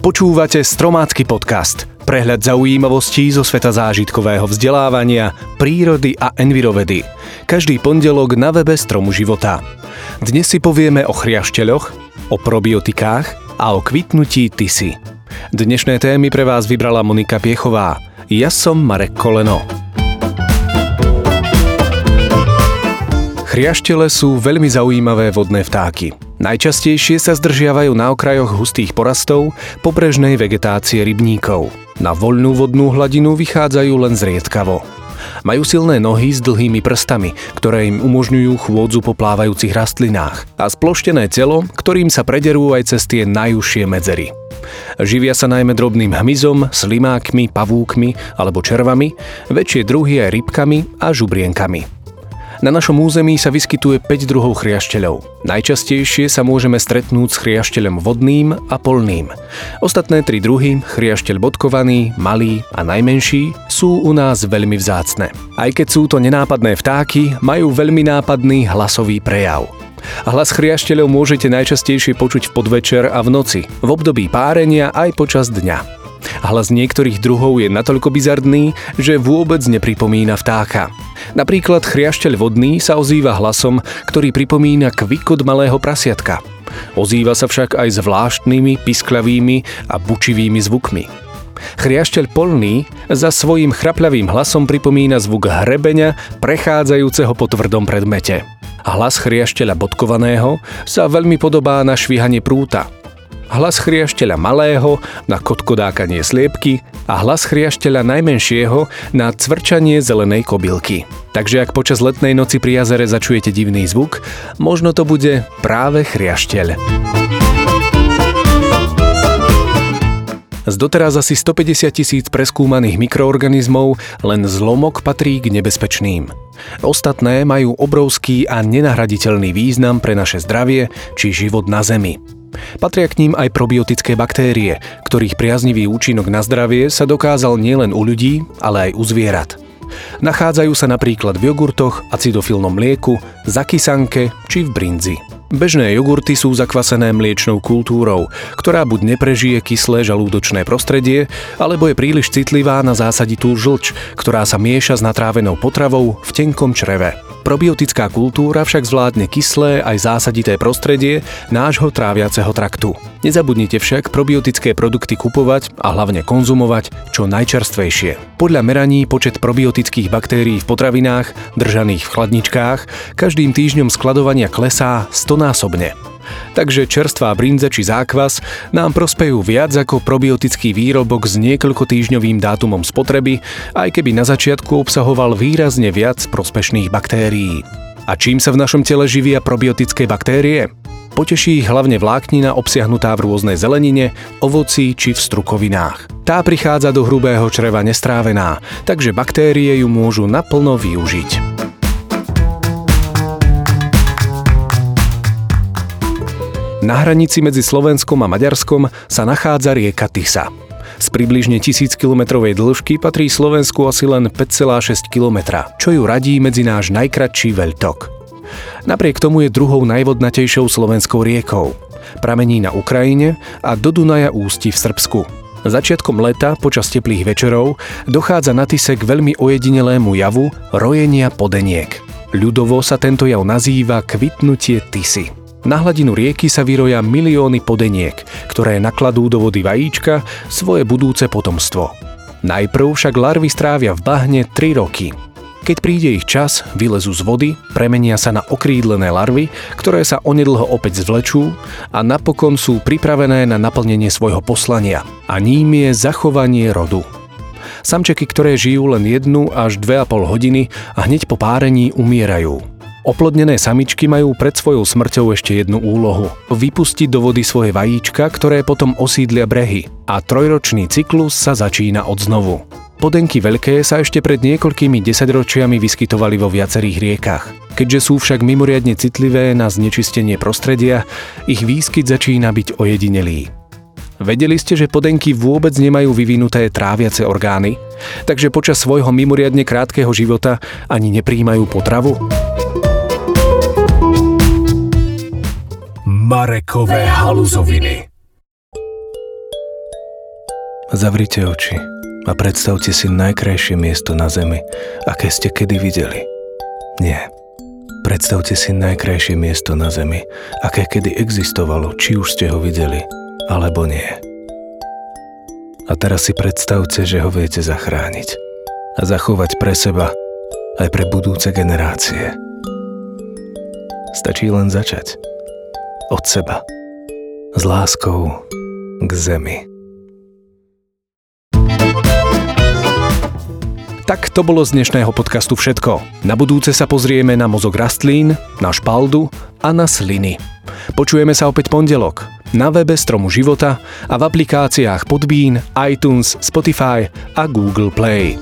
Počúvate Stromácky podcast. Prehľad zaujímavostí zo sveta zážitkového vzdelávania, prírody a envirovedy. Každý pondelok na webe Stromu života. Dnes si povieme o chriašteľoch, o probiotikách a o kvitnutí tisy. Dnešné témy pre vás vybrala Monika Piechová. Ja som Marek Koleno. Chriaštele sú veľmi zaujímavé vodné vtáky. Najčastejšie sa zdržiavajú na okrajoch hustých porastov pobrežnej vegetácie rybníkov. Na voľnú vodnú hladinu vychádzajú len zriedkavo. Majú silné nohy s dlhými prstami, ktoré im umožňujú chôdzu po plávajúcich rastlinách a sploštené telo, ktorým sa prederú aj cez tie najúžšie medzery. Živia sa najmä drobným hmyzom, slimákmi, pavúkmi alebo červami, väčšie druhy aj rybkami a žubrienkami. Na našom území sa vyskytuje 5 druhov chriašteľov. Najčastejšie sa môžeme stretnúť s chriašteľom vodným a polným. Ostatné tri druhy, chriašteľ bodkovaný, malý a najmenší, sú u nás veľmi vzácne. Aj keď sú to nenápadné vtáky, majú veľmi nápadný hlasový prejav. Hlas chriašteľov môžete najčastejšie počuť v podvečer a v noci, v období párenia aj počas dňa. Hlas niektorých druhov je natoľko bizardný, že vôbec nepripomína vtáka. Napríklad chriašteľ vodný sa ozýva hlasom, ktorý pripomína kvikot malého prasiatka. Ozýva sa však aj zvláštnymi, pisklavými a bučivými zvukmi. Chriašteľ polný za svojím chrapľavým hlasom pripomína zvuk hrebeňa prechádzajúceho po tvrdom predmete. Hlas chriašteľa bodkovaného sa veľmi podobá na švíhanie prúta – hlas chriašteľa malého na kotkodákanie sliepky a hlas chriašteľa najmenšieho na cvrčanie zelenej kobylky. Takže ak počas letnej noci pri jazere začujete divný zvuk, možno to bude práve chriašteľ. Z doteraz asi 150 tisíc preskúmaných mikroorganizmov len zlomok patrí k nebezpečným. Ostatné majú obrovský a nenahraditeľný význam pre naše zdravie či život na Zemi. Patria k ním aj probiotické baktérie, ktorých priaznivý účinok na zdravie sa dokázal nielen u ľudí, ale aj u zvierat. Nachádzajú sa napríklad v jogurtoch, acidofilnom mlieku, zakysanke či v brinzi. Bežné jogurty sú zakvasené mliečnou kultúrou, ktorá buď neprežije kyslé žalúdočné prostredie, alebo je príliš citlivá na zásaditú žlč, ktorá sa mieša s natrávenou potravou v tenkom čreve. Probiotická kultúra však zvládne kyslé aj zásadité prostredie nášho tráviaceho traktu. Nezabudnite však probiotické produkty kupovať a hlavne konzumovať čo najčerstvejšie. Podľa meraní počet probiotických baktérií v potravinách, držaných v chladničkách, každým týždňom skladovania klesá 100 násobne. Takže čerstvá brinze či zákvas nám prospejú viac ako probiotický výrobok s niekoľko týždňovým dátumom spotreby, aj keby na začiatku obsahoval výrazne viac prospešných baktérií. A čím sa v našom tele živia probiotické baktérie? Poteší ich hlavne vláknina obsiahnutá v rôznej zelenine, ovoci či v strukovinách. Tá prichádza do hrubého čreva nestrávená, takže baktérie ju môžu naplno využiť. Na hranici medzi Slovenskom a Maďarskom sa nachádza rieka Tisa. Z približne 1000 km dĺžky patrí Slovensku asi len 5,6 km, čo ju radí medzi náš najkratší veľtok. Napriek tomu je druhou najvodnatejšou slovenskou riekou. Pramení na Ukrajine a do Dunaja ústi v Srbsku. Začiatkom leta, počas teplých večerov, dochádza na Tise k veľmi ojedinelému javu rojenia podeniek. Ľudovo sa tento jav nazýva kvitnutie Tisy. Na hladinu rieky sa vyroja milióny podeniek, ktoré nakladú do vody vajíčka svoje budúce potomstvo. Najprv však larvy strávia v bahne 3 roky. Keď príde ich čas, vylezú z vody, premenia sa na okrídlené larvy, ktoré sa onedlho opäť zvlečú a napokon sú pripravené na naplnenie svojho poslania a ním je zachovanie rodu. Samčeky, ktoré žijú len 1 až 2,5 hodiny a hneď po párení umierajú. Oplodnené samičky majú pred svojou smrťou ešte jednu úlohu. Vypustiť do vody svoje vajíčka, ktoré potom osídlia brehy. A trojročný cyklus sa začína od znovu. Podenky veľké sa ešte pred niekoľkými desaťročiami vyskytovali vo viacerých riekach. Keďže sú však mimoriadne citlivé na znečistenie prostredia, ich výskyt začína byť ojedinelý. Vedeli ste, že podenky vôbec nemajú vyvinuté tráviace orgány, takže počas svojho mimoriadne krátkeho života ani nepríjmajú potravu? Marekové haluzoviny. Zavrite oči a predstavte si najkrajšie miesto na Zemi, aké ste kedy videli. Nie. Predstavte si najkrajšie miesto na Zemi, aké kedy existovalo, či už ste ho videli, alebo nie. A teraz si predstavte, že ho viete zachrániť a zachovať pre seba aj pre budúce generácie. Stačí len začať. Od seba. S láskou k zemi. Tak to bolo z dnešného podcastu všetko. Na budúce sa pozrieme na mozog rastlín, na špaldu a na sliny. Počujeme sa opäť pondelok na webe Stromu života a v aplikáciách Podbean, iTunes, Spotify a Google Play.